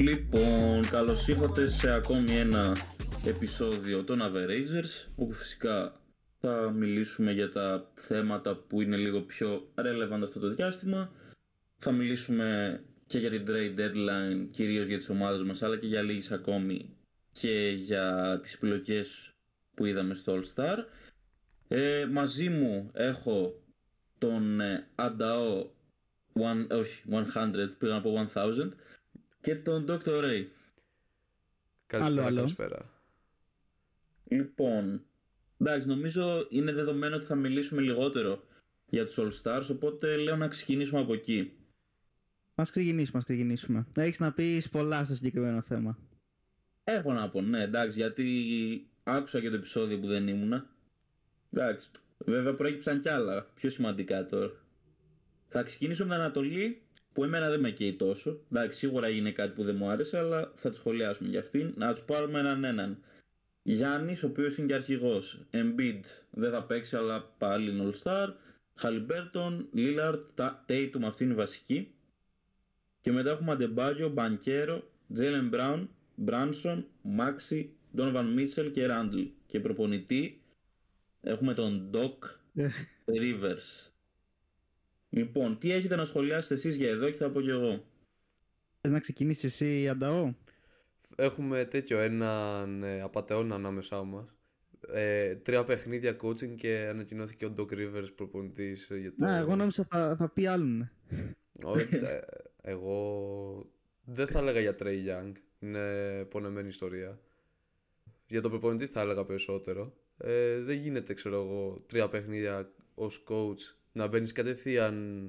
Λοιπόν, καλώς ήρθατε σε ακόμη ένα επεισόδιο των Averagers, όπου φυσικά θα μιλήσουμε για τα θέματα που είναι λίγο πιο relevant αυτό το διάστημα. Θα μιλήσουμε και για την trade deadline, κυρίως για τις ομάδες μας, αλλά και για λίγες ακόμη και για τις επιλογές που είδαμε στο All Star. Ε, μαζί μου έχω τον ε, Ανταό, one, όχι 100, πήγα να πω 1000, και τον Dr. Ray. Καλησπέρα, άλλο. καλησπέρα. Λοιπόν, εντάξει, νομίζω είναι δεδομένο ότι θα μιλήσουμε λιγότερο για τους All Stars, οπότε λέω να ξεκινήσουμε από εκεί. Μα ξεκινήσουμε, ας ξεκινήσουμε. Έχεις να πεις πολλά στο συγκεκριμένο θέμα. Έχω να πω, ναι, εντάξει, γιατί άκουσα και το επεισόδιο που δεν ήμουνα. Εντάξει, βέβαια προέκυψαν κι άλλα, πιο σημαντικά τώρα. Θα ξεκινήσω με την Ανατολή, που εμένα δεν με καίει τόσο. Εντάξει, σίγουρα έγινε κάτι που δεν μου άρεσε, αλλά θα τη σχολιάσουμε για αυτήν. Να τους πάρουμε έναν έναν. Γιάννης, ο οποίος είναι και αρχηγός. Embiid δεν θα παίξει, αλλά πάλι είναι All Star. Χαλιμπέρτον, Lillard, Tatum, αυτή είναι η βασική. Και μετά έχουμε Αντεμπάγιο, Μπανκέρο, Τζέλεν Μπράουν, Μπράνσον, Μάξι, Donovan Mitchell και Ράντλ. Και προπονητή έχουμε τον Doc Rivers. Λοιπόν, τι έχετε να σχολιάσετε εσείς για εδώ και θα πω και εγώ. Θες να ξεκινήσεις εσύ, Ανταό. Έχουμε τέτοιο έναν ε, απαταιώνα ανάμεσά μας. Ε, τρία παιχνίδια coaching και ανακοινώθηκε ο Doc Rivers προπονητής για το... Α, εγώ νόμιζα θα, θα πει άλλον. Όχι, ε, εγώ δεν θα έλεγα για Trey Young. Είναι πονεμένη ιστορία. Για τον προπονητή θα έλεγα περισσότερο. Ε, δεν γίνεται, ξέρω εγώ, τρία παιχνίδια ως coach να μπαίνεις κατευθείαν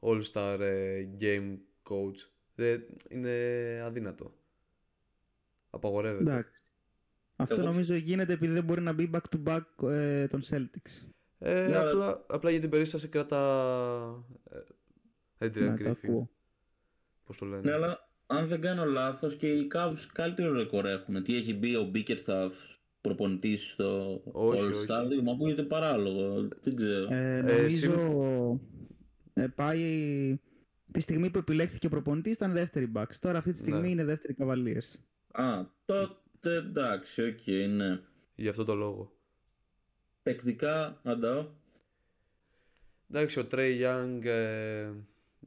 All-Star ε, Game Coach. Δεν, είναι αδύνατο. Απαγορεύεται. Εντάξει. Αυτό Εγώ- νομίζω γίνεται επειδή δεν μπορεί να μπει back to back ε, των Celtics. Ε, Ναι, αλλά- απλά, απλά για την περίσταση κρατά ε, Adrian Ναι, το Griffin. ακούω. Πώς το λένε. Ναι, αλλά αν δεν κάνω λάθος και οι Cavs καλύτερο ρεκόρ έχουν. Τι έχει μπει ο Bickerstaff προπονητής στο Όχι, All όχι. Star, μου ακούγεται παράλογο. Δεν ξέρω. Ε, Ε, νομίζω ε, πάει τη στιγμή που επιλέχθηκε ο προπονητής ήταν δεύτερη backs. Τώρα αυτή τη στιγμή Ναι. είναι δεύτερη Cavaliers. Α, τότε εντάξει, οκ, ναι. Γι' αυτό το λόγο. Τεκτικά, αντάω. Εντάξει, ο Trey Young ε,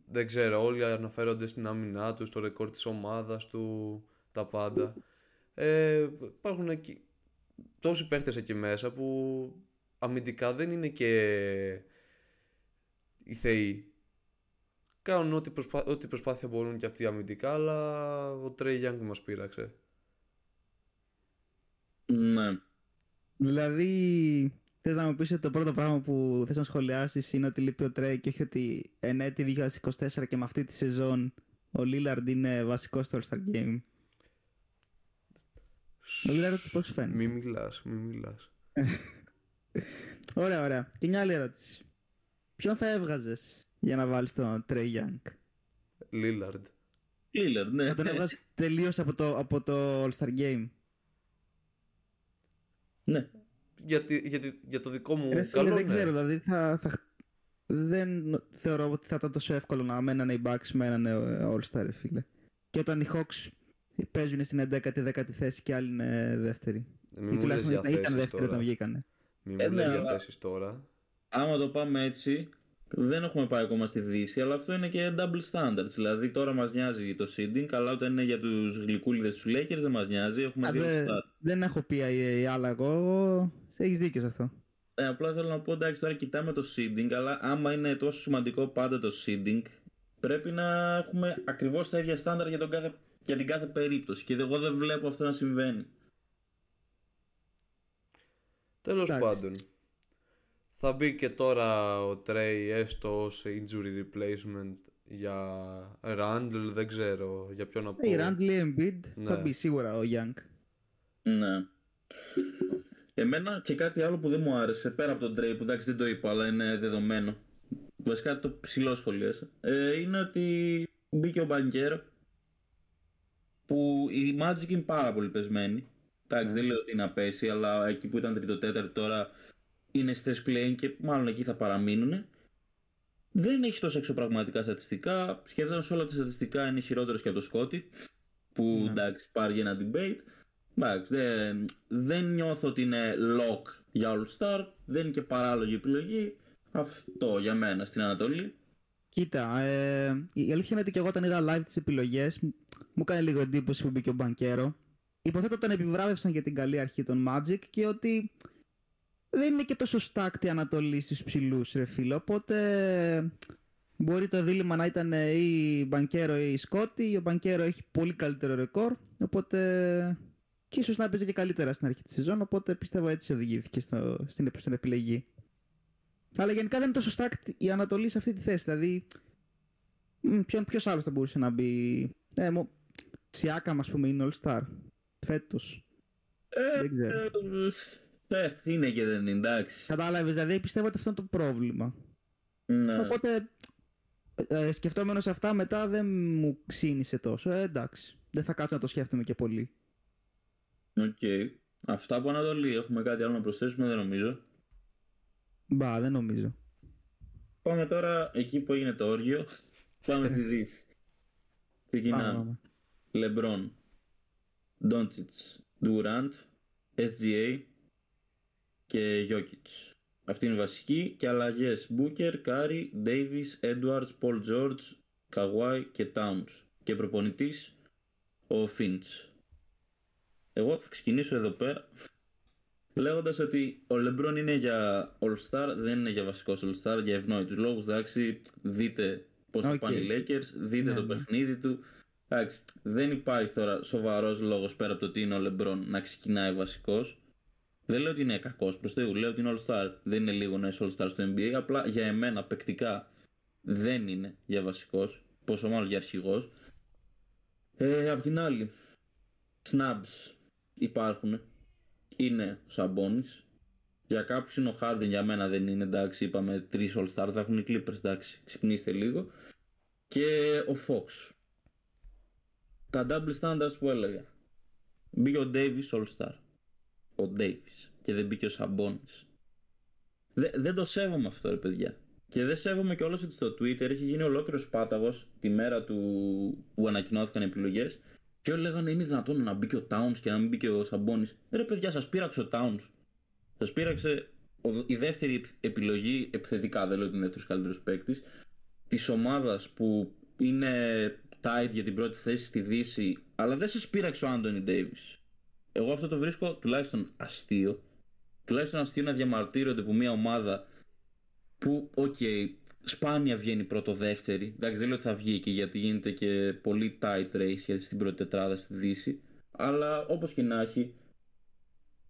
δεν ξέρω, όλοι αναφέρονται στην άμυνά του, στο ρεκόρ της ομάδας του, τα πάντα. Ε, υπάρχουν εκεί τόσοι παίχτες εκεί μέσα που αμυντικά δεν είναι και οι θεοί. Κάνουν ό,τι, προσπά- ό,τι προσπάθεια μπορούν και αυτοί αμυντικά, αλλά ο Trey Young μας πείραξε. Ναι. Δηλαδή, θες να μου πεις ότι το πρώτο πράγμα που θες να σχολιάσεις είναι ότι λείπει ο Τρέι και όχι ότι εν έτη 2024 και με αυτή τη σεζόν ο Λίλαρντ είναι βασικός στο All-Star Game. Ο Λίλαρντ πώς σου φαίνεται. Μη μιλάς, μη μιλάς. Ωραία, ωραία. Και μια άλλη ερώτηση. Ποιον θα έβγαζες για να βάλεις τον Τρέι Young; Lillard. Lillard, ναι. Θα τον έβγαζες τελείως από το, από το All-Star Game; ναι. Γιατί, γιατί, για το δικό μου Ρε φίλε, καλό, δεν ναι. ξέρω, δηλαδή θα, θα, δεν θεωρώ ότι θα ήταν τόσο εύκολο να μένανε οι Bucks με έναν ε, All-Star, ρε φίλε. Και όταν οι Hawks παίζουν στην 11η, 10η θέση και άλλοι είναι δεύτερη. Μην Ή μου λες τουλάχιστον για ήταν, ήταν θέσεις δεύτερη τώρα. όταν βγήκανε. Μην Ε, μου ναι, λες για αλλά- θέσεις τώρα. Άμα το πάμε έτσι, δεν έχουμε πάει ακόμα στη Δύση, αλλά αυτό είναι και double standards. Δηλαδή τώρα μας νοιάζει το seeding, αλλά όταν είναι για τους γλυκούλιδες τους Lakers δεν μας νοιάζει. Έχουμε Α, δύο δεν, All-Star. δεν έχω πει ε, άλλα εγώ. Έχεις δίκιο σε αυτό. Ε, απλά θέλω να πω, εντάξει, τώρα κοιτάμε το seeding, αλλά άμα είναι τόσο σημαντικό πάντα το seeding, πρέπει να έχουμε ακριβώς τα ίδια στάνταρ για, τον κάθε, για την κάθε περίπτωση. Και εγώ δεν βλέπω αυτό να συμβαίνει. Τέλος Εντάξει. πάντων. Θα μπει και τώρα ο Trey έστω ως injury replacement για Randall, δεν ξέρω για ποιον να πω. Η Randall Embiid θα Ναι. μπει σίγουρα ο Young. Ναι. Εμένα και κάτι άλλο που δεν μου άρεσε, πέρα από τον Trey που εντάξει δεν το είπα, αλλά είναι δεδομένο. Βασικά το ψηλό σχολίασα. Ε, είναι ότι μπήκε ο Μπανκέρο που η Magic είναι πάρα πολύ πεσμένη. Εντάξει, δεν λέω ότι είναι απέσει, αλλά εκεί που ήταν τρίτο-τέταρτο τώρα είναι στις play και μάλλον εκεί θα παραμείνουν. Δεν έχει τόσο εξωπραγματικά στατιστικά. Σχεδόν σε όλα τα στατιστικά είναι ισχυρότερος και από το Σκότι. που Ναι. εντάξει υπάρχει ένα debate. Εντάξει, δεν, δεν νιώθω ότι είναι lock για All Star, δεν είναι και παράλογη επιλογή. Αυτό για μένα στην Ανατολή. Κοίτα, ε, η αλήθεια είναι ότι και εγώ όταν είδα live τις επιλογές μου μου έκανε λίγο εντύπωση που μπήκε ο Μπανκέρο. Υποθέτω τον επιβράβευσαν για την καλή αρχή των Magic και ότι δεν είναι και τόσο στάκτη Ανατολή στους ψηλούς ρε φίλε. Οπότε μπορεί το δίλημα να ήταν ή Μπανκέρο ή Σκότι. Ο Μπανκέρο έχει πολύ καλύτερο ρεκόρ. Οπότε και ίσως να έπαιζε και καλύτερα στην αρχή της σεζόν. Οπότε πιστεύω έτσι οδηγήθηκε στο, στην, στην επιλογή. Αλλά γενικά δεν είναι τόσο stacked η Ανατολή σε αυτή τη θέση. Δηλαδή, μ, ποιον, ποιος άλλος θα μπορούσε να μπει; Ε, μο... Σιάκαμ, ας πούμε, είναι All Star. Φέτος. Ε, Δεν ξέρω. ε, ε, είναι και δεν είναι, εντάξει. Κατάλαβες, δηλαδή πιστεύω ότι αυτό είναι το πρόβλημα. Ναι. Οπότε, ε, σκεφτόμενος αυτά μετά δεν μου ξίνισε τόσο. Ε, εντάξει. Δεν θα κάτσω να το σκέφτομαι και πολύ. Οκ. Αυτά από Ανατολή. Έχουμε κάτι άλλο να προσθέσουμε, δεν νομίζω. Μπα, δεν νομίζω. Πάμε τώρα εκεί που έγινε το όργιο. Πάμε στη Δύση. Πάμε, Ξεκινάμε. πάμε. LeBron, Doncic, Durant, SGA και Jokic. Αυτή είναι η βασική και αλλαγές Booker, Curry, Davis, Edwards, Paul George, Kawhi και Towns. Και προπονητής ο Finch. Εγώ θα ξεκινήσω εδώ πέρα λέγοντας ότι ο LeBron είναι για All-Star, δεν είναι για βασικός All-Star, για ευνόητους λόγους. Εντάξει, δείτε πώς θα Οκ. πάνε οι Lakers, δείτε Ναι, το ναι. παιχνίδι του. Εντάξει, δεν υπάρχει τώρα σοβαρός λόγος πέρα από το ότι είναι ο LeBron να ξεκινάει βασικός. Δεν λέω ότι είναι κακός προς Θεού, λέω ότι είναι All-Star. Δεν είναι λίγο να είσαι All-Star στο NBA, απλά για εμένα παικτικά δεν είναι για βασικός, πόσο μάλλον για αρχηγός. Ε, απ' την άλλη, snubs υπάρχουν. Είναι ο Σαμπόνις. Για κάποιους είναι ο Harden, για μένα δεν είναι εντάξει. Είπαμε τρεις All Star, θα έχουν οι Clippers εντάξει. Ξυπνήστε λίγο. Και ο Fox. Τα double standards που έλεγα. Μπήκε ο Davis All Star. Ο Davis. Και δεν μπήκε ο Σαμπόνις. Δε, δεν το σέβομαι αυτό ρε παιδιά. Και δεν σέβομαι και ότι στο Twitter έχει γίνει ολόκληρος πάταγος τη μέρα του που ανακοινώθηκαν επιλογές. Και όλοι λέγανε είναι δυνατόν να μπήκε ο Towns και να μην μπήκε ο Σαμπόνι. Ρε παιδιά, σας πείραξε ο Towns. Σας πείραξε ο- η δεύτερη επιλογή επιθετικά, δεν λέω ότι είναι δεύτερος καλύτερος παίκτης, της ομάδας που είναι tight για την πρώτη θέση στη Δύση, αλλά δεν σας πείραξε ο Άντονι Ντέιβις. Εγώ αυτό το βρίσκω τουλάχιστον αστείο. Τουλάχιστον αστείο να διαμαρτύρονται που μια ομάδα που, οκ, σπάνια βγαίνει πρώτο-δεύτερη. Εντάξει, δεν λέω ότι θα βγει εκεί γιατί γίνεται και πολύ tight race για στην πρώτη τετράδα στη Δύση. Αλλά όπως και να έχει,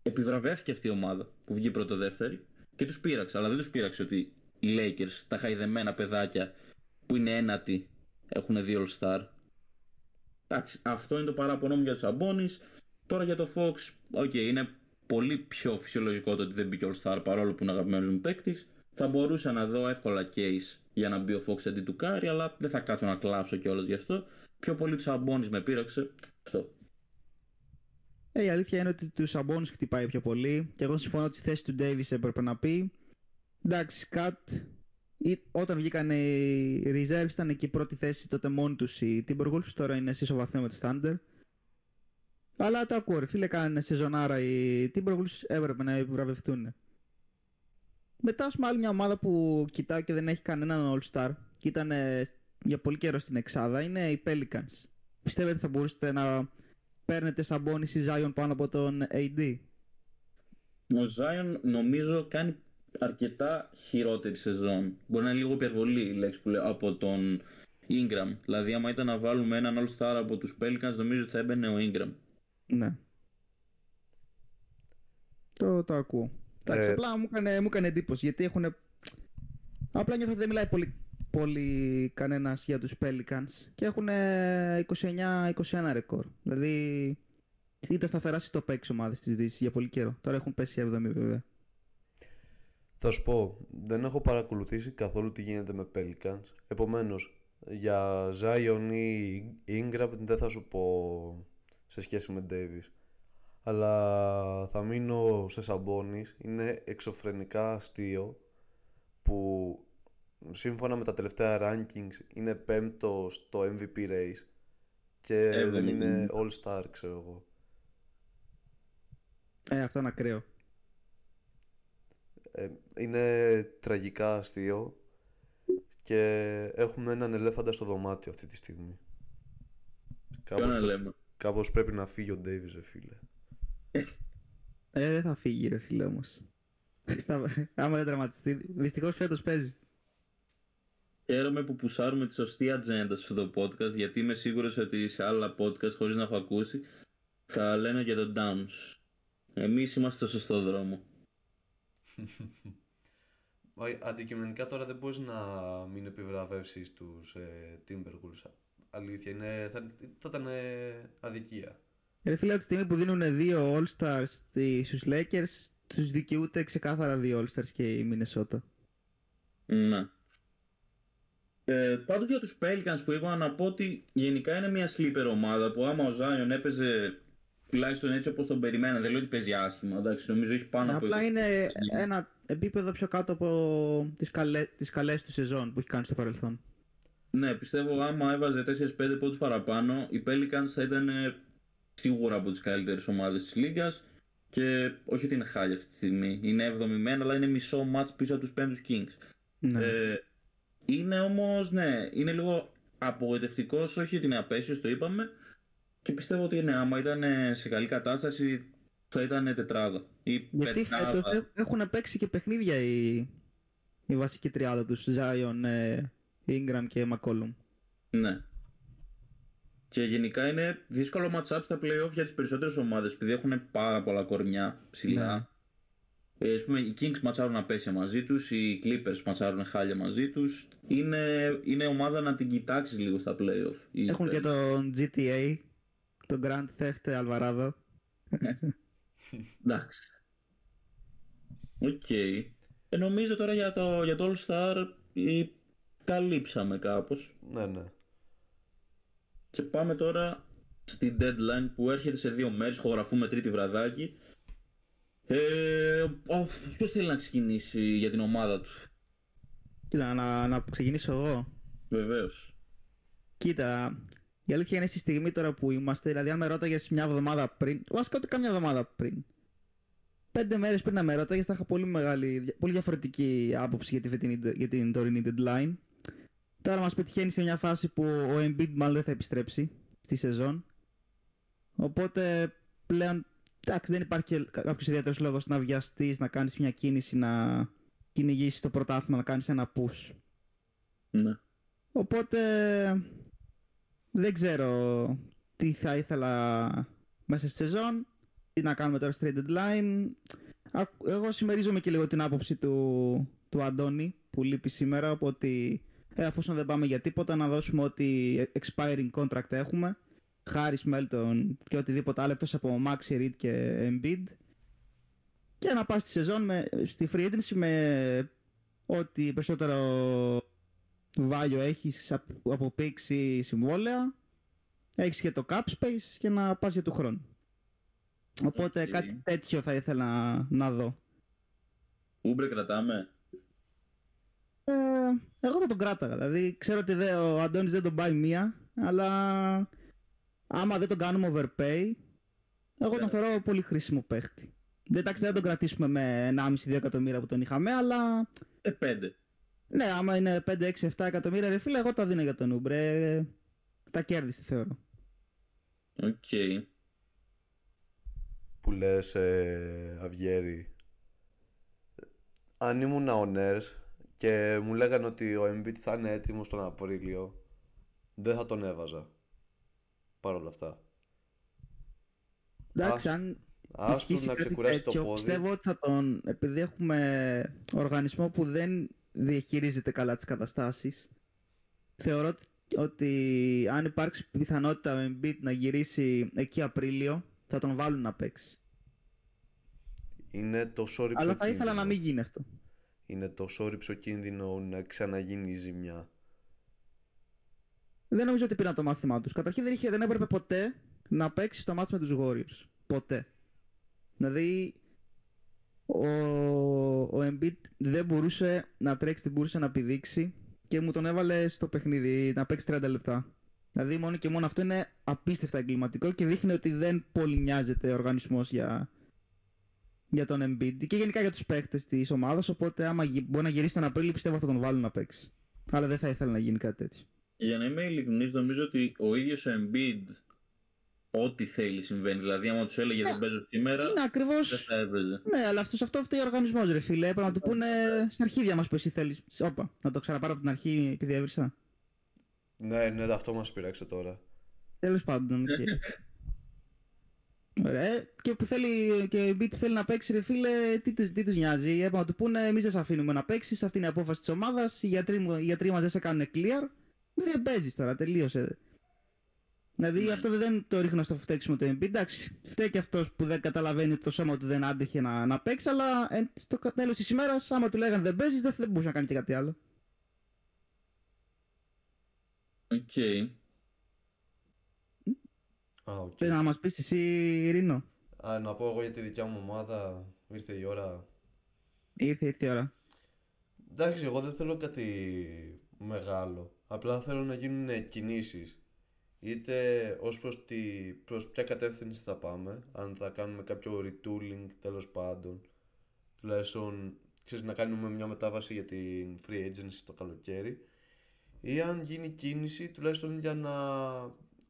επιβραβεύτηκε αυτή η ομάδα που βγήκε πρώτο-δεύτερη και τους πείραξε. Αλλά δεν τους πείραξε ότι οι Lakers, τα χαϊδεμένα παιδάκια που είναι ένατοι, έχουν δύο All-Star. Εντάξει, αυτό είναι το παράπονο μου για το Σαμπόνι. Τώρα για το Fox, οκ, είναι πολύ πιο φυσιολογικό το ότι δεν μπήκε All-Star παρόλο που είναι αγαπημένος μου παίκτης. Θα μπορούσα να δω εύκολα case για να μπει ο Fox αντί του Κάρι, αλλά δεν θα κάτσω να κλάψω κιόλας γι' αυτό. Πιο πολύ το Σαμπόνι με πείραξε. Αυτό. Ε, η αλήθεια είναι ότι τους Σαμπόνι χτυπάει πιο πολύ. Και εγώ συμφωνώ ότι στη θέση του Davis έπρεπε να πει. Εντάξει, Κατ. Όταν βγήκαν οι reserves ήταν και η πρώτη θέση τότε μόνοι τους οι Timberwolves. Τώρα είναι σε ισοβαθμίο με τους Thunder. Αλλά το ακούω, ρε φίλε, κάνανε σεζονάρα οι Timberwolves. Έπρεπε να επιβραβευτούν. Μετά, ας πούμε, άλλη μια ομάδα που κοιτάω και δεν έχει κανέναν All-Star και ήταν ε, για πολύ καιρό στην Εξάδα είναι οι Pelicans. Πιστεύετε θα μπορούσατε να παίρνετε Σαμπόνι ή Zion πάνω από τον AD. Ο Zion νομίζω κάνει αρκετά χειρότερη σεζόν. Μπορεί να είναι λίγο υπερβολή η λέξη που λέω από τον Ingram. Δηλαδή, άμα ήταν να βάλουμε έναν All-Star από τους Pelicans, νομίζω ότι θα έμπαινε ο Ingram. Ναι. Το, το ακούω. Εντάξει, Ε, απλά μου έκανε, μου έκανε εντύπωση γιατί έχουν. Απλά νιώθω ότι δεν μιλάει πολύ, πολύ κανένας για τους Pelicans και έχουν 29-21 ρεκόρ. Δηλαδή ήταν σταθερά στι top 6 ομάδες της Δύσης για πολύ καιρό. Τώρα έχουν πέσει 7η βέβαια. Θα σου πω, δεν έχω παρακολουθήσει καθόλου τι γίνεται με Pelicans. Επομένως, για Zion ή Ingram δεν θα σου πω σε σχέση με Davis. Αλλά θα μείνω σε Σαμπόνις. Είναι εξωφρενικά αστείο που σύμφωνα με τα τελευταία rankings είναι πέμπτος στο MVP race Και Ε, δεν δεν είναι είναι. all star, ξέρω εγώ. Ε, αυτό είναι ακραίο. Ε, είναι τραγικά αστείο και έχουμε έναν ελέφαντα στο δωμάτιο αυτή τη στιγμή. Ποιο να Κάπως, λέμε. κάπως πρέπει να φύγει ο Ντέιβις, ρε φίλε. Ε, δεν θα φύγει ρε φίλε όμως. Θα- Άμα δεν τραυματιστεί. Δυστυχώς φέτος παίζει. Χαίρομαι που πουσάρουμε τη σωστή ατζέντα σε αυτό το podcast γιατί είμαι σίγουρος ότι σε άλλα podcast χωρίς να έχω ακούσει θα λένε για τον Downs. Εμείς είμαστε στο σωστό δρόμο. Μα, Αντικειμενικά τώρα δεν μπορείς να μην επιβραβεύσεις τους ε, Timberwolves. Αλήθεια, είναι, θα, θα ήταν ε, αδικία. Ρε φίλε, από τη στιγμή που δίνουν δύο All-Stars στη- στους Lakers, τους δικαιούται ξεκάθαρα δύο All-Stars και η Minnesota. Ναι. Ε, πάντως για τους Pelicans που είπα να πω ότι γενικά είναι μια sleeper ομάδα που άμα ο Zion έπαιζε τουλάχιστον έτσι όπως τον περιμένα, δεν λέω ότι παίζει άσχημα, εντάξει, νομίζω έχει πάνω από... Απλά είναι ένα επίπεδο πιο κάτω από τις, καλέ, τις καλές του σεζόν που έχει κάνει στο παρελθόν. Ναι, πιστεύω άμα έβαζε 4-5 πόντους παραπάνω, οι Pelicans θα ήταν ε, σίγουρα από τις καλύτερες ομάδες της Λίγκας και όχι ότι είναι χάλια αυτή τη στιγμή. Είναι 7η μένα, αλλά είναι μισό μάτς πίσω από τους 5 Kings. Ναι. Ε, είναι όμως, ναι, είναι λίγο απογοητευτικός, όχι ότι είναι απέσιος, το είπαμε. Και πιστεύω ότι ναι, άμα ήταν ε, σε καλή κατάσταση θα ήταν τετράδα. Ή Γιατί πεντάδα. φέτος έχουν παίξει και παιχνίδια η, η βασική τριάδα τους, Zion, ε, Ingram και McCollum. Ναι. Και γενικά είναι δύσκολο match-up στα play-off για τις περισσότερες ομάδες, επειδή έχουν πάρα πολλά κορμιά ψηλά. Ε, ας πούμε, οι Kings ματσάρουν απέσια μαζί τους, οι Clippers ματσάρουν χάλια μαζί τους. Είναι, είναι ομάδα να την κοιτάξεις λίγο στα play-off. Οι Έχουν και τον GTA, τον Grand Theft Alvarado. Εντάξει. Οκ. Ε, νομίζω τώρα για το, για το All Star ε, καλύψαμε κάπως. Ναι, ναι. Και πάμε τώρα στην deadline που έρχεται σε δύο μέρες, ηχογραφούμε τρίτη βραδάκι. Ε, ο, ποιος θέλει να ξεκινήσει για την ομάδα του; Κοίτα, να, να ξεκινήσω εγώ. Βεβαίως. Κοίτα, η αλήθεια είναι στη στιγμή τώρα που είμαστε, δηλαδή αν με ρώταγες μια εβδομάδα πριν, βασικά ούτε καμιά εβδομάδα πριν, πέντε μέρες πριν να με ρώταγες, θα είχα πολύ, μεγάλη, πολύ διαφορετική άποψη για τη φετινή, για την τωρινή deadline. Τώρα μας πετυχαίνει σε μια φάση που ο Embiid μάλλον δεν θα επιστρέψει στη σεζόν. Οπότε πλέον εντάξει, δεν υπάρχει κάποιος ιδιαίτερος λόγος να βιαστείς, να κάνεις μια κίνηση, να κυνηγήσεις το πρωτάθλημα, να κάνεις ένα push. Ναι. Οπότε δεν ξέρω τι θα ήθελα μέσα στη σεζόν, τι να κάνουμε τώρα στη trade deadline. Α- Εγώ συμμερίζομαι και λίγο την άποψη του, του Αντώνη που λείπει σήμερα, οπότε ε, αφού δεν πάμε για τίποτα να δώσουμε ό,τι expiring contract έχουμε. Χάρη Μέλτον και οτιδήποτε άλλο εκτός από Maxi Reed και Embiid και να πας στη σεζόν με, στη free agency με ό,τι περισσότερο value έχεις από, από picks ή συμβόλαια έχεις και το cap space και να πας για του χρόνου οπότε Οκ. κάτι τέτοιο θα ήθελα να, να δω Ούμπρε κρατάμε; Ε, εγώ θα τον κράταγα δηλαδή ξέρω ότι δε, ο Αντώνης δεν τον πάει μία αλλά άμα δεν τον κάνουμε overpay εγώ τον Ναι. θεωρώ πολύ χρήσιμο παίχτη δεν, εντάξει, δεν θα τον κρατήσουμε με 1,5-2 εκατομμύρια που τον είχαμε αλλά Ε, πέντε. Ναι, άμα είναι 5, 6, 7 εκατομμύρια ρε φίλε, εγώ τα δίνω για τον Ούμπρε. Τα κέρδισε θεωρώ. Οκ. Που λες, ε, Αυγέρη, αν ήμουν ο Nurse και μου λέγανε ότι ο Embiid θα είναι έτοιμος τον Απρίλιο, δεν θα τον έβαζα. Παρ' όλα αυτά. Εντάξει, Ας- αν Άστο ισχύσει να κάτι ξεκουράσει το τέτοιο, πόδι. πιστεύω ότι θα τον. Επειδή έχουμε οργανισμό που δεν διαχειρίζεται καλά τις καταστάσεις, θεωρώ ότι- ότι αν υπάρξει πιθανότητα ο Embiid να γυρίσει εκεί Απρίλιο, θα τον βάλουν να παίξει. Είναι τόσο ρηψοκίνδυνο. Αλλά θα ήθελα να μην γίνει αυτό. Είναι τόσο ρηψοκίνδυνο να ξαναγίνει η ζημιά. Δεν νομίζω ότι πήραν το μάθημά τους. Καταρχήν δεν, είχε, δεν έπρεπε ποτέ να παίξει στο μάτς με τους Warriors. Ποτέ. Δηλαδή, ο, ο Embiid δεν μπορούσε να τρέξει, δεν μπορούσε να πηδήξει και μου τον έβαλε στο παιχνίδι να παίξει 30 λεπτά. Δηλαδή, μόνο και μόνο αυτό είναι απίστευτα εγκληματικό και δείχνει ότι δεν πολύ νοιάζεται ο οργανισμός για, για τον Embiid και γενικά για τους παίχτες της ομάδας, οπότε άμα γυ- μπορεί να γυρίσει τον Απρίλιο πιστεύω θα τον βάλουν να παίξει. Αλλά δεν θα ήθελα να γίνει κάτι τέτοιο. Για να είμαι ειλικρινής, νομίζω ότι ο ίδιος ο Embiid ό,τι θέλει συμβαίνει. Δηλαδή, άμα τους έλεγε δεν παίζω σήμερα, Είναι ακριβώς... δεν θα έπαιζε. Ναι, αλλά αυτός, σε αυτό φταίει ο οργανισμός ρε φίλε. Έπρεπε να του πούνε στ' αρχίδια μας που εσύ θέλεις. Όπα, να το ξαναπάρω από την αρχή επειδή έβρισα. Ναι, ναι, αυτό μας πειράξε τώρα. Τέλος πάντων. οκ. Ωραία. Ε, Και που θέλει, και ο Embiid που θέλει να παίξει, ρε φίλε, τι, τους- τι τους νοιάζει. Έπρεπε να του πούνε: Εμείς δεν σε αφήνουμε να παίξεις. Αυτή είναι η απόφαση της ομάδας. Οι γιατροί, μου- οι γιατροί μας δεν σε κάνουν clear. Δεν παίζεις τώρα, τελείωσε. Δηλαδή αυτό δεν το ρίχνω στο φταίξιμο του Embiid. Εντάξει, φταίει και αυτός που δεν καταλαβαίνει ότι το σώμα του δεν άντεχε να, να παίξει, αλλά ε, στο τέλος της ημέρας, άμα του λέγανε δεν παίζεις, δεν, δεν μπορούσε να κάνει και κάτι άλλο. Οκ. Α, οκ. Θες να μας πεις εσύ, Ρίνο. Α, να πω εγώ για τη δικιά μου ομάδα, ήρθε η ώρα. Ήρθε, ήρθε η ώρα. Εντάξει, εγώ δεν θέλω κάτι μεγάλο. Απλά θέλω να γίνουν κινήσεις. Είτε ως προς, τη, προς ποια κατεύθυνση θα πάμε, αν θα κάνουμε κάποιο retooling τέλος πάντων. Τουλάχιστον, ξέρεις, να κάνουμε μια μετάβαση για την free agency το καλοκαίρι. Ή αν γίνει κίνηση, τουλάχιστον για να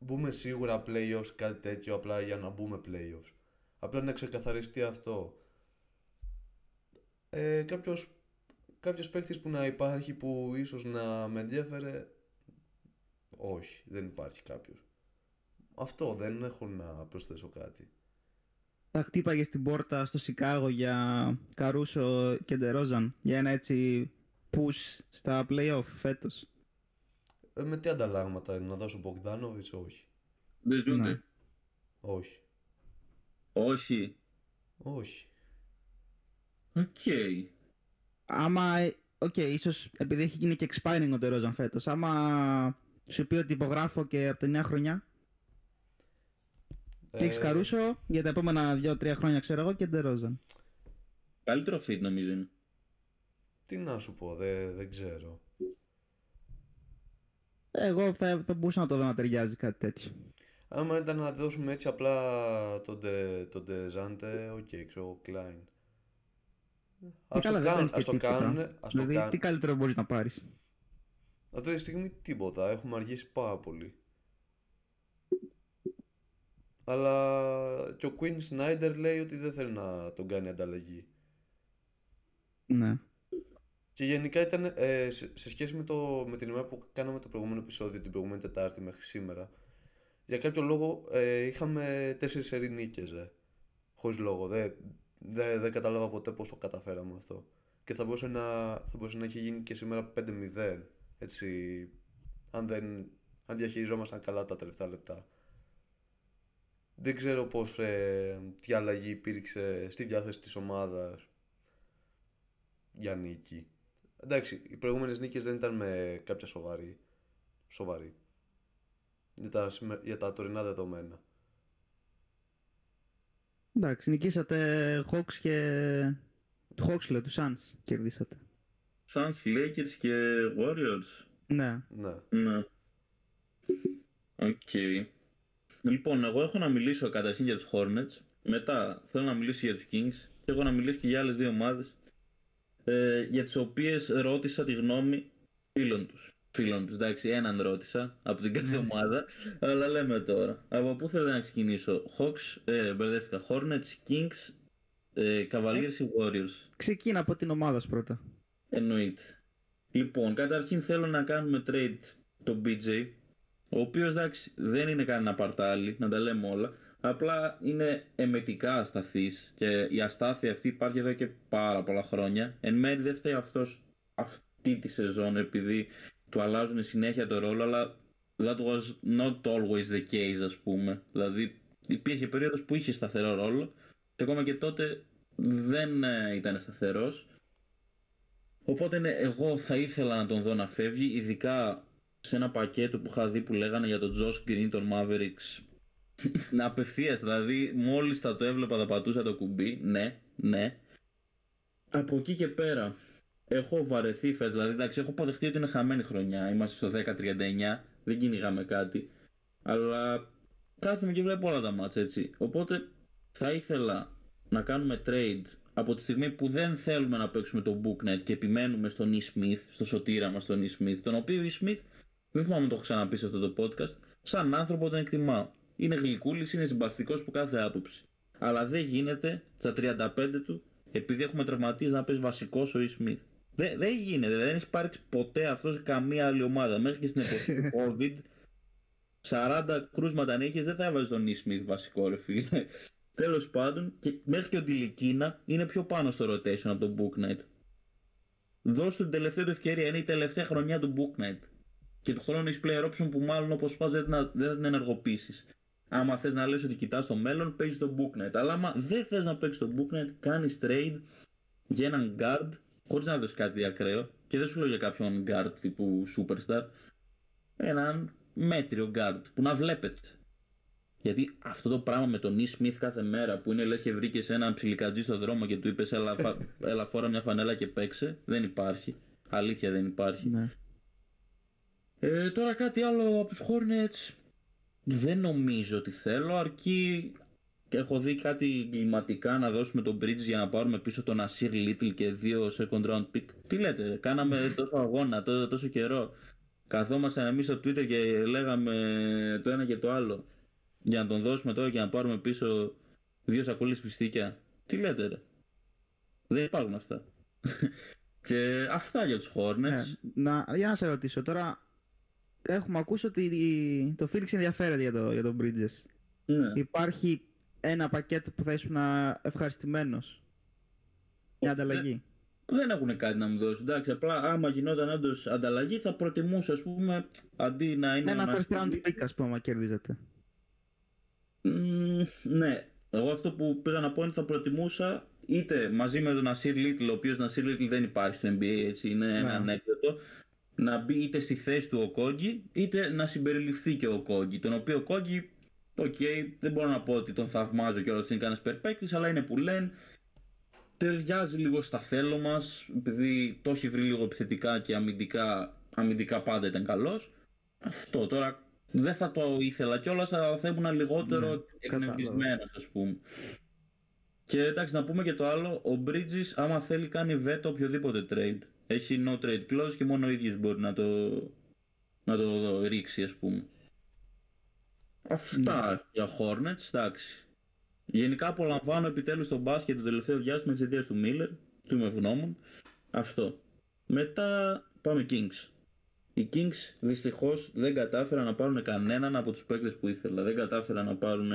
μπούμε σίγουρα playoffs, κάτι τέτοιο, απλά για να μπούμε playoffs. Απλά να ξεκαθαριστεί αυτό. Ε, κάποιος κάποιος παίκτης που να υπάρχει που ίσως να με ενδιαφέρε όχι δεν υπάρχει κάποιος αυτό δεν έχω να προσθέσω κάτι Θα χτύπαγες στην πόρτα στο Σικάγο για Καρούσο και Ντερόζαν για ένα έτσι push στα playoff φέτος. Ε, με τι ανταλλάγματα να δώσω Μπογκδάνοβιτς όχι Δεν ζούνται. Ναι. όχι Όχι. όχι Οκ. Άμα, ε, οκ, ίσως επειδή έχει γίνει και expiring ο Ντερόζαν φέτος, άμα σου πει ότι υπογράφω και από τη νέα χρονιά και έχεις Ε, Καρούσο για τα επόμενα 2-3 χρόνια ξέρω εγώ και Ντερόζαν. Καλύτερο fit νομίζω είναι. τι να σου πω δεν, δεν ξέρω Εγώ θα, θα μπορούσα να το δω να ταιριάζει κάτι τέτοιο. άμα ήταν να δώσουμε έτσι απλά τον Ντε, τον Ντεζάντε οκ ξέρω εγώ Klein Ε, Ας το, καλά, δεν κάνουν, παίρνεις και ας το τίποτα. κάνουν, ας το δηλαδή, κάνουν. τι καλύτερο μπορείς να πάρεις; Αυτή τη στιγμή τίποτα, έχουμε αργήσει πάρα πολύ. Αλλά και ο Quinn Snyder λέει ότι δεν θέλει να τον κάνει ανταλλαγή. Ναι. Και γενικά ήταν ε, σε, σε σχέση με, το, με την ημέρα που κάναμε το προηγούμενο επεισόδιο, την προηγούμενη Τετάρτη μέχρι σήμερα, για κάποιο λόγο ε, είχαμε τέσσερις σερή νίκες, ε. Χωρίς λόγο. Δεν δεν δεν κατάλαβα ποτέ πώς το καταφέραμε αυτό. Και θα μπορούσε να, θα μπορούσε να έχει γίνει και σήμερα 5-0. Έτσι, αν, δεν, αν διαχειριζόμασταν καλά τα τελευταία λεπτά. Δεν ξέρω πώς, ε, τι αλλαγή υπήρξε στη διάθεση της ομάδας για νίκη. Εντάξει, οι προηγούμενες νίκες δεν ήταν με κάποια σοβαρή. Σοβαρή. Για τα, σημε- για τα τωρινά δεδομένα. Εντάξει, νικήσατε Hawks και... Του Hawks λέω, τους Suns κερδίσατε. Suns, Lakers και Warriors. Ναι. Ναι. Ναι. Οκ. Λοιπόν, εγώ έχω να μιλήσω καταρχήν για τους Hornets. Μετά θέλω να μιλήσω για τους Kings. Και έχω να μιλήσω και για άλλες δύο ομάδες. Ε, για τις οποίες ρώτησα τη γνώμη φίλων τους. Φίλων τους, εντάξει, έναν ρώτησα από την κάθε ομάδα. Αλλά λέμε τώρα. Από πού θέλετε να ξεκινήσω; Hawks, ε, μπερδεύτηκα. Hornets, Kings, ε, Cavaliers ή Warriors; Ξεκίνα από την ομάδα σου πρώτα. Εννοείται. Λοιπόν, καταρχήν θέλω να κάνουμε trade τον BJ, ο οποίος εντάξει δεν είναι κανένα παρτάλι, να τα λέμε όλα, απλά είναι εμετικά ασταθής και η αστάθεια αυτή υπάρχει εδώ και πάρα πολλά χρόνια. Εν μέρει δεν φταίει αυτός αυτή τη σεζόν επειδή του αλλάζουν συνέχεια το ρόλο, αλλά that was not always the case ας πούμε. Δηλαδή υπήρχε περίοδος που είχε σταθερό ρόλο και ακόμα και τότε δεν ε, ήταν σταθερός. Οπότε ναι, εγώ θα ήθελα να τον δω να φεύγει, ειδικά σε ένα πακέτο που είχα δει που λέγανε για τον Josh Green, τον Mavericks. Να απευθείας, δηλαδή μόλις θα το έβλεπα θα πατούσα το κουμπί, ναι, ναι. Από εκεί και πέρα, έχω βαρεθεί φέτος, δηλαδή εντάξει έχω αποδεχτεί ότι είναι χαμένη χρονιά, είμαστε στο 10-39, δεν κυνηγάμε κάτι. Αλλά κάθομαι και βλέπω όλα τα μάτια έτσι. Οπότε θα ήθελα να κάνουμε trade από τη στιγμή που δεν θέλουμε να παίξουμε τον Booknet και επιμένουμε στον E. Smith, στο σωτήρα μας τον E. Smith, τον οποίο E. Smith, δεν θυμάμαι το έχω ξαναπεί σε αυτό το podcast, σαν άνθρωπο τον εκτιμάω. Είναι γλυκούλης, είναι συμπαθητικός από κάθε άποψη. Αλλά δεν γίνεται στα 35 του, επειδή έχουμε τραυματίσει να παίζει βασικός ο E. Smith. Δεν, δεν γίνεται, δεν έχει υπάρξει ποτέ αυτός σε καμία άλλη ομάδα. Μέχρι και στην εποχή του COVID, 40 κρούσματα αν είχε, δεν θα έβαζε τον E. Smith βασικό, ρε φίλε. Τέλος πάντων, και μέχρι και ο Τιλικίνα είναι πιο πάνω στο rotation από τον Book Knight. Δώσ' του την τελευταία του ευκαιρία, είναι η τελευταία χρονιά του Book Knight. Και του χρόνου έχεις player option που μάλλον όπως πας δεν, δεν θα την ενεργοποιήσεις. Άμα θες να λες ότι κοιτάς το μέλλον, παίζεις τον Book Knight. Αλλά άμα δεν θες να παίξεις τον Book Knight, κάνεις trade για έναν guard, χωρίς να δώσει κάτι ακραίο. Και δεν σου λέω για κάποιον guard τύπου superstar. Έναν μέτριο guard που να βλέπετε. Γιατί αυτό το πράγμα με τον E. Smith κάθε μέρα που είναι λες και βρήκες έναν ψιλικατζή στο δρόμο και του είπες έλα, φα... έλα φόρα μια φανέλα και παίξε, δεν υπάρχει. Αλήθεια δεν υπάρχει. Ναι. Ε, τώρα κάτι άλλο από τους Hornets δεν νομίζω ότι θέλω αρκεί έχω δει κάτι κλιματικά να δώσουμε τον Bridge για να πάρουμε πίσω τον Asir Little και δύο second round pick. Τι λέτε, ρε, κάναμε τόσο αγώνα, τόσο, τόσο καιρό. Καθόμασταν εμείς στο Twitter και λέγαμε το ένα και το άλλο για να τον δώσουμε τώρα και να πάρουμε πίσω δύο σακούλες φιστίκια. Τι λέτε ρε. Δεν υπάρχουν αυτά. και αυτά για τους Hornets. Ναι. Να, για να σε ρωτήσω τώρα. Έχουμε ακούσει ότι το Felix ενδιαφέρεται για, το, για τον Bridges. Ναι. Υπάρχει ένα πακέτο που θα ήσουν ευχαριστημένος. Μια ανταλλαγή. Δεν έχουν κάτι να μου δώσουν. Εντάξει, απλά άμα γινόταν όντως ανταλλαγή θα προτιμούσα, ας πούμε, αντί να είναι. Ένα να- first round pick, ας πούμε, κερδίζετε. Μμμ, ναι. Εγώ αυτό που πήγα να πω είναι ότι θα προτιμούσα είτε μαζί με τον Nasir Little, ο οποίος Nasir Little δεν υπάρχει στο NBA, έτσι, είναι ένα Ναι. ανέκδοτο, να μπει είτε στη θέση του ο Okogie, είτε να συμπεριληφθεί και ο Okogie. Τον οποίο Okogie, οκ, δεν μπορώ να πω ότι τον θαυμάζω και ότι είναι κανένας σούπερ παίκτης, αλλά είναι που λένε. Ταιριάζει λίγο στα θέλω μας, επειδή το έχει βρει λίγο επιθετικά και αμυντικά, αμυντικά πάντα ήταν καλός. Αυτό τώρα δεν θα το ήθελα κιόλας, αλλά θα ήμουν λιγότερο Ναι, εκνευρισμένος, ας πούμε. Και εντάξει, να πούμε και το άλλο, ο Bridges άμα θέλει κάνει veto οποιοδήποτε trade. Έχει no trade clause και μόνο ο ίδιος μπορεί να το, να το ρίξει, ας πούμε. Αυτά για Hornets, εντάξει. Γενικά απολαμβάνω επιτέλους τον μπάσκετ το τελευταίο διάστημα εξαιτίας του Miller, του είμαι ευγνώμων. Αυτό. Μετά πάμε Kings. Οι Kings δυστυχώς δεν κατάφεραν να πάρουν κανέναν από τους παίκτες που ήθελα. Δεν κατάφεραν να πάρουν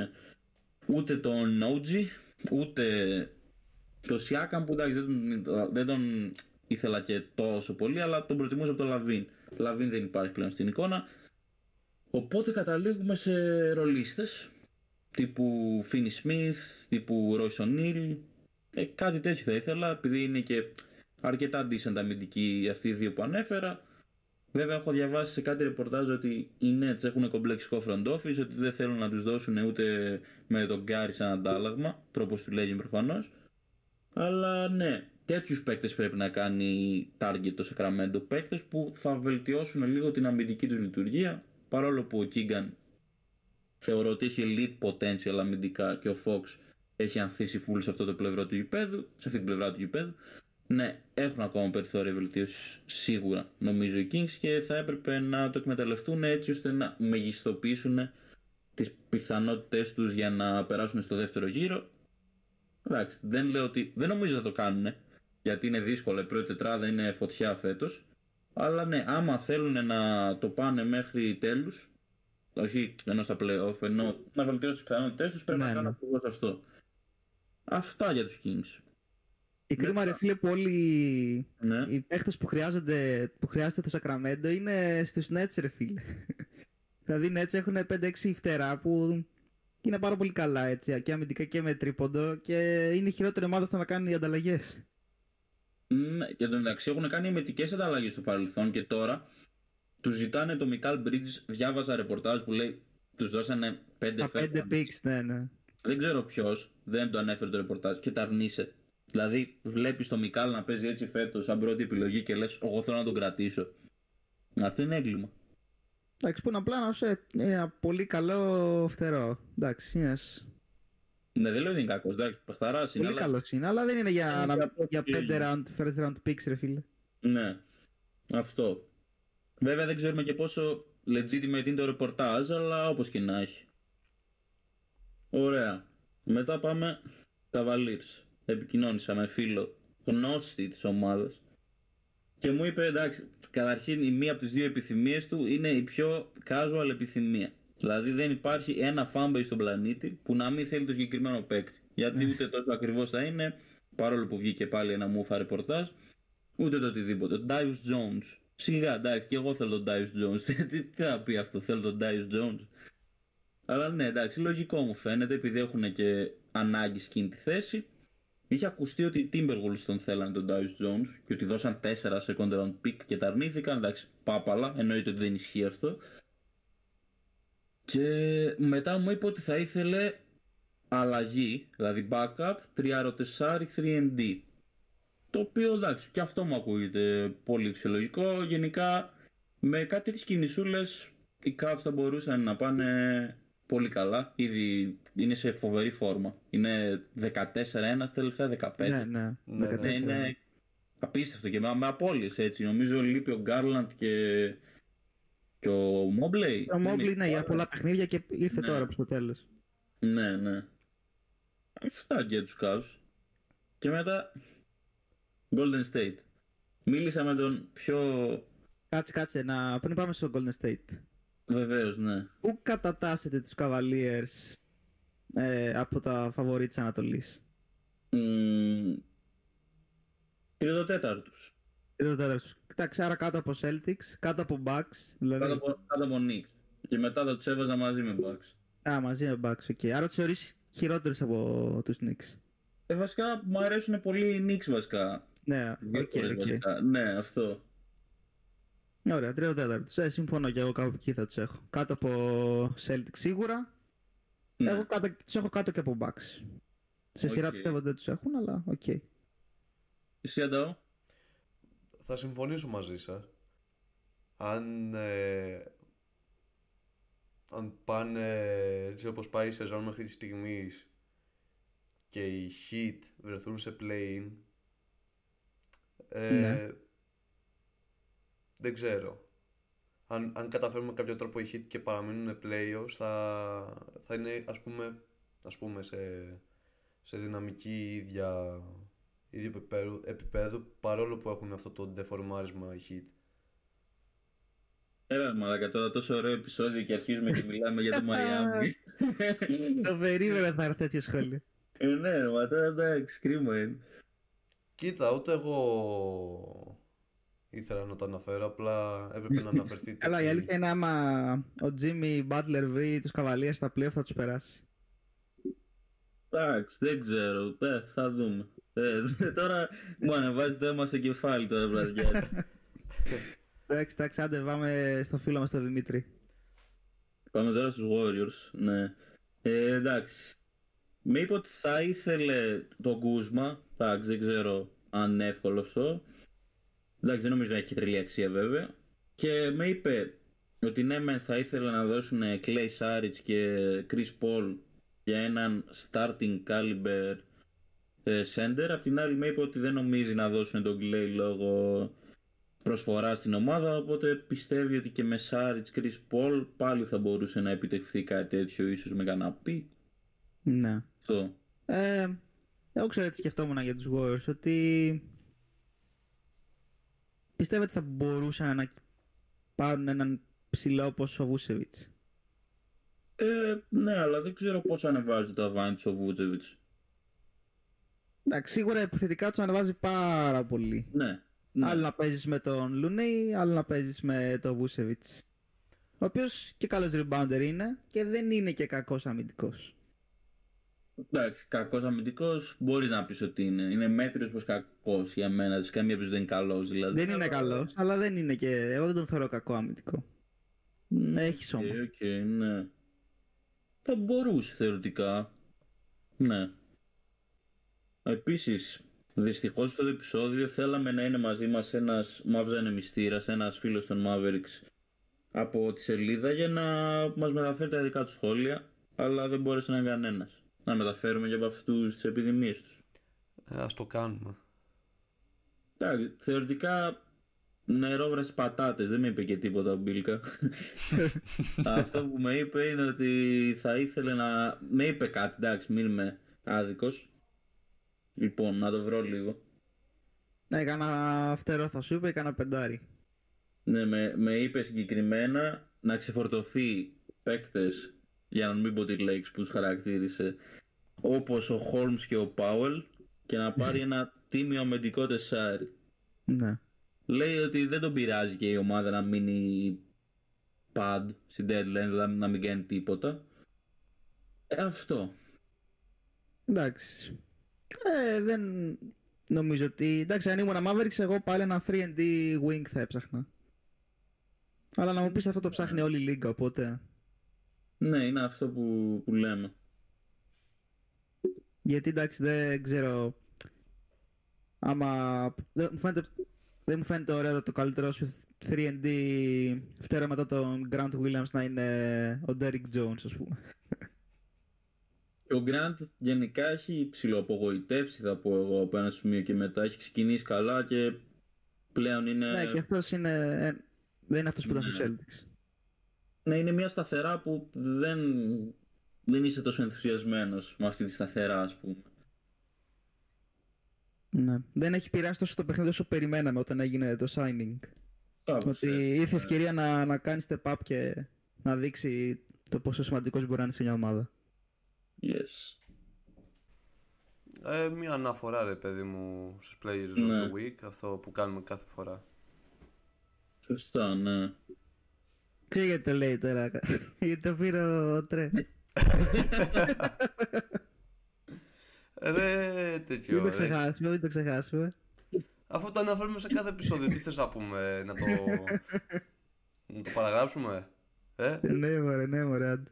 ούτε τον OG, ούτε το Siakam που εντάξει δεν τον, δεν τον ήθελα και τόσο πολύ, αλλά τον προτιμούσα από τον Λαβίν. Λαβίν δεν υπάρχει πλέον στην εικόνα. Οπότε καταλήγουμε σε ρολίστες τύπου Finney Smith, τύπου Royce O'Neal. Ε, κάτι τέτοιο θα ήθελα, επειδή είναι και αρκετά decent αμυντικοί αυτοί οι δύο που ανέφερα. Βέβαια, έχω διαβάσει σε κάτι ρεπορτάζ ότι οι Nets έχουν κομπλεξικό front office, ότι δεν θέλουν να τους δώσουν ούτε με τον Γκάρι σαν αντάλλαγμα, τρόπος του λέγει προφανώς. Αλλά ναι, τέτοιους παίκτες πρέπει να κάνει target το Sacramento. Παίκτες που θα βελτιώσουν λίγο την αμυντική τους λειτουργία, παρόλο που ο Keegan θεωρώ ότι έχει elite potential αμυντικά και ο Fox έχει ανθίσει full σε αυτό το πλευρό του γηπέδου, σε αυτή την πλευρά του γηπέδου. Ναι, έχουν ακόμα περιθώρια βελτίωσης σίγουρα νομίζω οι Kings και θα έπρεπε να το εκμεταλλευτούν έτσι ώστε να μεγιστοποιήσουν τις πιθανότητες τους για να περάσουν στο δεύτερο γύρο. Εντάξει, δεν λέω ότι. Δεν νομίζω να το κάνουν γιατί είναι δύσκολο. Η πρώτη τετράδα είναι φωτιά φέτος Αλλά ναι, άμα θέλουν να το πάνε μέχρι τέλους όχι ενώ στα playoff, ενώ να βελτιώσουν τις πιθανότητες τους, πρέπει Ναι, να κάνουν ναι. ακριβώς αυτό. Αυτά για τους Kings. Η κρίμα, ρε φίλε, που όλοι Ναι. οι παίχτες που, χρειάζονται, που χρειάζεται το Σακραμέντο είναι στους Nets, ρε φίλε. δηλαδή οι Nets έχουν 5-6 φτερά που είναι πάρα πολύ καλά έτσι, και αμυντικά και με τρίποντο και είναι η χειρότερη ομάδα στο να κάνει ανταλλαγές. Ναι, και εν τω μεταξύ έχουν κάνει εμετικέ ανταλλαγές στο παρελθόν και τώρα τους ζητάνε το Μικάλ Bridges. Διάβαζα ρεπορτάζ που λέει τους δώσανε 5 Τα 5 picks, ναι, ναι. Δεν ξέρω ποιος, δεν το ανέφερε το ρεπορτάζ και τα αρνείσαι. Δηλαδή, βλέπεις το Μικάλ να παίζει έτσι φέτος σαν πρώτη επιλογή και λες: Εγώ θέλω να τον κρατήσω. Αυτό είναι έγκλημα. Εντάξει, που είναι απλά να σου είναι ένα πολύ καλό φτερό. Εντάξει, είναι ένας Ναι, δεν λέω ότι είναι κακός, εντάξει, παιχταράς είναι, πολύ αλλά... καλός είναι, αλλά δεν είναι για, Είναι να, για το για τι 5 είναι. round, first round picks, ρε φίλε. Ναι, αυτό. Βέβαια δεν ξέρουμε και πόσο legitimate είναι το ρεπορτάζ, αλλά όπως και να έχει. Ωραία. Μετά πάμε Cavaliers. Επικοινώνησα με φίλο γνώστη της ομάδας και μου είπε εντάξει, καταρχήν η μία από τις δύο επιθυμίες του είναι η πιο casual επιθυμία. Δηλαδή δεν υπάρχει ένα fanbase στον πλανήτη που να μην θέλει το συγκεκριμένο παίκτη. Γιατί ούτε τόσο ακριβώς θα είναι, παρόλο που βγήκε πάλι ένα μούφα ρεπορτάζ, ούτε το οτιδήποτε. Ο Darius Jones. Σιγά, εντάξει, και εγώ θέλω τον Darius Jones. τι, τι θα πει αυτό, θέλω τον Darius Jones. Αλλά ναι, εντάξει, λογικό μου φαίνεται, επειδή έχουν και ανάγκη σε εκείνη τη θέση. Είχε ακουστεί ότι οι Timberwolves τον θέλανε τον Darius Jones και ότι δώσαν 4 second round pick και τα αρνήθηκαν. Εντάξει, πάπαλα, εννοείται ότι δεν ισχύει αυτό. Και μετά μου είπε ότι θα ήθελε αλλαγή, δηλαδή backup, 3 4 3D. Το οποίο εντάξει, και αυτό μου ακούγεται πολύ φυσιολογικό. Γενικά, με κάτι τις κινησούλες, οι Cavs θα μπορούσαν να πάνε πολύ καλά. Ήδη είναι σε φοβερή φόρμα. Είναι 14-1 τελευταία 15. Ναι, ναι. Ναι, 14. Ναι, είναι απίστευτο και με, με απώλειες έτσι. Νομίζω λείπει ο Γκάρλαντ και, και ο Μόμπλεϊ. Ο Mobley είναι για Άρα- πολλά παιχνίδια και ήρθε Ναι. τώρα προς το τέλος. Ναι, ναι. Αυτά και τους Cavs. Και μετά Golden State. Μίλησα με τον πιο... Κάτσε, κάτσε, να... πριν πάμε στο Golden State. Βεβαίως, ναι. Πού κατατάσσετε τους Cavaliers ε, από τα φαβορή της Ανατολής; Μ, Τρίτο-τέταρτους. Τρίτο τέταρτο. Εντάξει, άρα κάτω από Celtics, κάτω από Bucks. Δηλαδή. Κάτω από, κάτω από Knicks. Και μετά θα τους έβαζα μαζί με Bucks. Α, μαζί με Bucks, οκ. Άρα τους θεωρείς χειρότερους από τους Knicks. Ε, βασικά μου αρέσουν πολύ οι Knicks βασικά. Ναι, οκ, Διάφορες οκ. βασικά. Ναι, αυτό. Ωραία, τρίτο τέταρτο. Ε, συμφωνώ και εγώ κάπου εκεί θα τους έχω. Κάτω από Celtics σίγουρα. Ναι. Εγώ κάτω, τους έχω κάτω και από Bucks. Σε σειρά Οκ. πιστεύω ότι δεν τους έχουν, αλλά οκ. Εσύ Αντάω. Θα συμφωνήσω μαζί σας. Αν, ε, αν πάνε έτσι όπως πάει η σεζόν μέχρι στιγμής και οι Heat βρεθούν σε play-in, ε, Ναι. δεν ξέρω. Αν, αν καταφέρουμε με κάποιο τρόπο οι Heat και παραμείνουν playoffs θα, θα είναι ας πούμε, ας πούμε σε, σε δυναμική ίδια, ίδιο επίπεδου, επίπεδου παρόλο που έχουν αυτό το ντεφορμάρισμα οι Heat. Έλα μαλάκα τώρα τόσο ωραίο επεισόδιο και αρχίζουμε και μιλάμε για το Μαϊάμι. Το περίμενα θα έρθει τέτοιο σχόλιο. ε, ναι, ρε, μα τώρα εντάξει, κρίμα είναι. Κοίτα, ούτε εγώ ήθελα να το αναφέρω, απλά έπρεπε να αναφερθεί. Καλά, η τέτοιο. αλήθεια είναι άμα ο Jimmy Butler βρει τους Cavaliers στα playoff θα τους περάσει. Εντάξει, δεν ξέρω. Ε, θα δούμε. Ε, τώρα μου ανεβάζει το αίμα στο κεφάλι τώρα, βραδιά. Εντάξει, εντάξει, άντε πάμε στο φίλο μας τον Δημήτρη. Πάμε τώρα στους Warriors. Ναι. Ε, εντάξει. Με είπε ότι θα ήθελε τον Κούσμα. Εντάξει, δεν ξέρω αν είναι εύκολο αυτό. Εντάξει, δεν νομίζω να έχει και τρελή αξία βέβαια. Και με είπε ότι ναι, μεν θα ήθελε να δώσουν Clay Saric και Chris Paul για έναν starting caliber ε, center. Απ' την άλλη με είπε ότι δεν νομίζει να δώσουν τον Clay λόγω προσφορά στην ομάδα, οπότε πιστεύει ότι και με Saric, Chris Paul πάλι θα μπορούσε να επιτευχθεί κάτι τέτοιο, ίσως με κανένα πει. Ναι. Αυτό. Ε, εγώ ξέρω τι σκεφτόμουν για τους Warriors, ότι πιστεύω ότι θα μπορούσαν να πάρουν έναν ψηλό όπως ο Βούσεβιτς. Ε, ναι, αλλά δεν ξέρω πώς ανεβάζει το Αβάντης ο Βούτεβιτς. Εντάξει, σίγουρα επιθετικά τους ανεβάζει πάρα πολύ. Ναι. ναι. Άλλο να παίζεις με τον Λουνέι, άλλο να παίζεις με τον Βούσεβιτς. Ο οποίος και καλός rebounder είναι και δεν είναι και κακός αμυντικός. Εντάξει, κακός αμυντικός μπορείς να πεις ότι είναι. Είναι μέτριος πως κακός για μένα, σε καμία περίπτωση δεν είναι καλός δηλαδή. Δεν είναι Αλλά- καλός, αλλά δεν είναι και... Εγώ δεν τον θεωρώ κακό αμυντικό. Ναι, Έχει σώμα. Οκ, οκ, ναι. Θα μπορούσε θεωρητικά. Ναι. Επίσης, δυστυχώς στο επεισόδιο θέλαμε να είναι μαζί μας ένας Mavs ανεμιστήρας, ένας φίλος των Mavericks από τη σελίδα για να μας μεταφέρει τα δικά του σχόλια, αλλά δεν μπόρεσε να είναι κανένας. Να μεταφέρουμε και από αυτούς τις επιδημίες τους. Ε, ας το κάνουμε. Εντάξει, θεωρητικά νερό βρες πατάτες, δεν με είπε και τίποτα ο Μπίλκα. Αυτό που με είπε είναι ότι θα ήθελε να... Με είπε κάτι, εντάξει, μην είμαι άδικος. Λοιπόν, να το βρω λίγο. Ναι, έκανα φτερό θα σου είπε, έκανα πεντάρι. Ναι, με, με είπε συγκεκριμένα να ξεφορτωθεί παίκτες, για να μην πω τη λέξη που τους χαρακτήρισε, όπως ο Χόλμς και ο Πάουελ και να πάρει ένα τίμιο αμυντικό τεσσάρι. Ναι. Λέει ότι δεν τον πειράζει και η ομάδα να μείνει pad στην deadline, δηλαδή να μην κάνει τίποτα. Ε, αυτό. Εντάξει. Ε, δεν νομίζω ότι... Εντάξει, αν ήμουν Mavericks, εγώ πάλι ένα 3D wing θα έψαχνα. Αλλά να μου πεις αυτό το ψάχνει όλη η λίγα, οπότε... Ναι, είναι αυτό που, που λέμε. Γιατί εντάξει δεν ξέρω άμα δεν μου φαίνεται, δεν μου φαίνεται ωραίο το καλύτερο σου 3D φτέρα μετά τον Grant Williams να είναι ο Derrick Jones ας πούμε. Ο Grant γενικά έχει ψηλοαπογοητεύσει θα πω εγώ από ένα σημείο και μετά έχει ξεκινήσει καλά και πλέον είναι... Ναι και αυτός είναι, ε, δεν είναι αυτός που ήταν Ναι. στους Celtics. Ναι, είναι μια σταθερά που δεν, δεν είσαι τόσο ενθουσιασμένος με αυτή τη σταθερά ας πούμε. Ναι. Δεν έχει πειράσει τόσο το παιχνίδι όσο περιμέναμε όταν έγινε το signing. Κάπως, Ότι ε. ήρθε ευκαιρία να, να κάνει step up και να δείξει το πόσο σημαντικός μπορεί να είναι σε μια ομάδα. Yes. Ε, μια αναφορά ρε παιδί μου στους players of Ναι. the week, αυτό που κάνουμε κάθε φορά. Σωστά, ναι. Ξέρω γιατί το λέει τώρα. γιατί το πήρε ο Τρέ. Ρε, τέτοιο Μην το ρε. ξεχάσουμε, μην το ξεχάσουμε. Αφού το αναφέρουμε σε κάθε επεισόδιο, τι θες να πούμε, να το... να το παραγράψουμε, ε; ναι, μωρέ, ναι, μωρέ. άντε.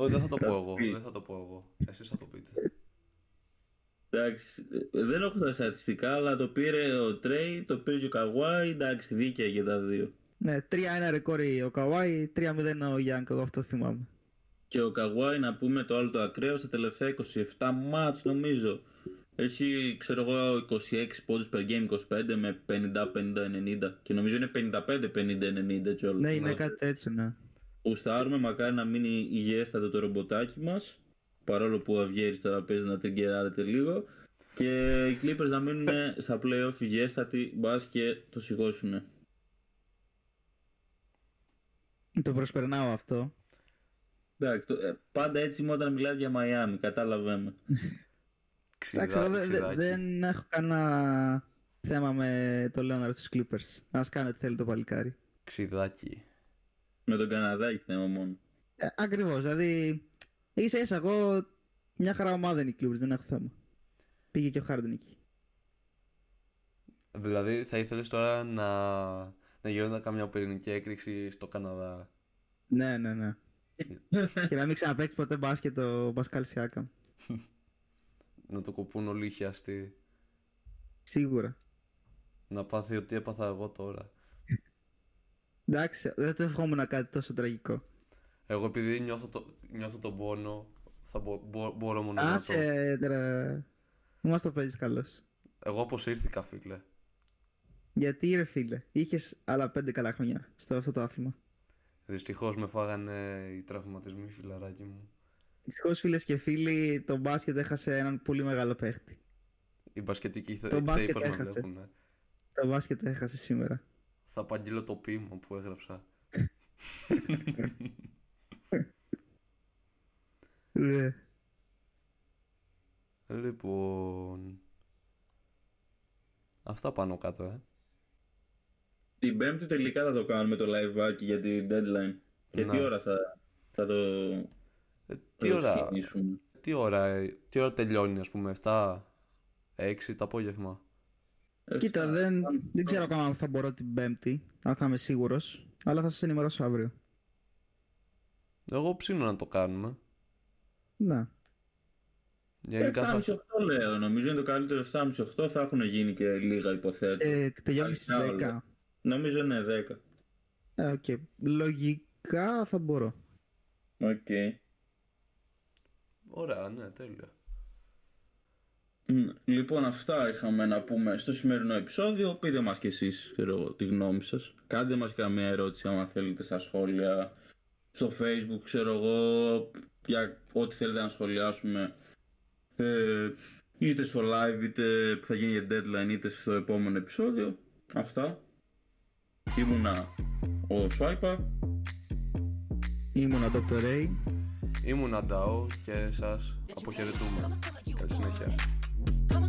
Όχι, δεν θα το πω Θα εγώ, πεις. δεν θα το πω εγώ. Εσείς θα το πείτε. Εντάξει, ε, δεν έχω τα στατιστικά, αλλά το πήρε ο Τρέι, το πήρε και ο Καβάη, εντάξει, δίκαια και τα δύο. Ναι, 3-1 ρεκόρ ο Καουάι, 3-0 ο Γιάνκ, εγώ αυτό θυμάμαι. Και ο Καβάη, να πούμε το άλλο το ακραίο, στα τελευταία 27 μάτς νομίζω. Έχει, ξέρω εγώ, 26 πόντους per game, 25 με 50-50-90. Και νομίζω είναι 55-50-90 κιόλας. Ναι, είναι Ναι. κάτι τέτοιο, ναι. Γουστάρουμε, μακάρι να μείνει υγιέστατο το ρομποτάκι μας. Παρόλο που ο Αυγέρης τώρα παίζει να τριγκεράρεται λίγο. Και οι Clippers να μείνουν στα playoff υγιέστατοι, μπας και το σηκώσουνε. Το προσπερνάω αυτό. Εντάξει, το- ε, πάντα έτσι είμαι όταν μιλάς για Μαϊάμι, κατάλαβε με. Εντάξει, εγώ Ξιδά, δεν- δεν- ξιδάκι. δεν έχω κανένα θέμα με το Λέοναρ στους Clippers. Ας κάνει ό,τι θέλει το παλικάρι. Ξιδάκι. Με τον Καναδά έχει θέμα μόνο. Ε, ακριβώς, δηλαδή ίσα ίσα εγώ μια χαρά ομάδα είναι οι Clippers, δεν έχω θέμα. Πήγε και ο Harden εκεί. Δηλαδή θα ήθελες τώρα να, να γινόταν καμιά πυρηνική έκρηξη στο Καναδά; Ναι, ναι, ναι. και να μην ξαναπαίξει ποτέ μπάσκετ ο Πασκάλ Σιάκαμ. Να το κοπούν όλοι οι χιαστοί. Σίγουρα. Να πάθει ότι έπαθα εγώ τώρα. Εντάξει, δεν το ευχόμουν κάτι τόσο τραγικό. Εγώ επειδή νιώθω, το, νιώθω τον πόνο, θα μπο, μπο- μπορώ μόνο να το... Άσε τώρα. Μου μας το παίζεις καλός. Εγώ αποσύρθηκα φίλε. Γιατί ρε φίλε, είχες άλλα πέντε καλά χρόνια στο αυτό το άθλημα. Δυστυχώς με φάγανε οι τραυματισμοί φιλαράκι μου. Δυστυχώς φίλες και φίλοι, το μπάσκετ έχασε έναν πολύ μεγάλο παίχτη. Οι μπασκετικοί θε, Το μπάσκετ θεοί πώς με έχασε. βλέπουνε. Το μπάσκετ έχασε σήμερα. Θα απαγγείλω το ποίημα που έγραψα. Ναι. Λοιπόν... Αυτά πάνω κάτω, ε. Την Πέμπτη τελικά θα το κάνουμε το live για την deadline. Και τι Ναι. ώρα θα, θα το, Ε, θα τι το ώρα, ξεκινήσουμε; τι ώρα, ε, τι ώρα τελειώνει, ας πούμε, 7, 6 το απόγευμα; Ε, Κοίτα, θα- δεν, δεν ξέρω καν αν θα μπορώ την Πέμπτη, αν θα είμαι σίγουρος, αλλά θα σα ενημερώσω αύριο. Εγώ ψήνω να το κάνουμε. Ναι. Γενικά θα... 7,5-8 λέω. Νομίζω είναι το καλύτερο 7,5-8 θα έχουν γίνει και λίγα υποθέτω. Ε, τελειώνεις στις Αλήθεια, 10. όλα. Νομίζω είναι 10. Ε, οκ. Λογικά θα μπορώ. Οκ. Ωραία, ναι, τέλεια. Μ, Λοιπόν, αυτά είχαμε να πούμε στο σημερινό επεισόδιο. Πείτε μας κι εσείς ξέρω, εγώ, τη γνώμη σας. Κάντε μας καμία ερώτηση άμα θέλετε στα σχόλια. Στο facebook, ξέρω εγώ, για ό,τι θέλετε να σχολιάσουμε. Ε, είτε στο live, είτε που θα γίνει για deadline, είτε στο επόμενο επεισόδιο. Αυτά. Ήμουνα ο Σουάιπα. Ήμουν ο Dr. Ray. Ήμουν Αντάο και σας αποχαιρετούμε. Καλή συνέχεια. Come on.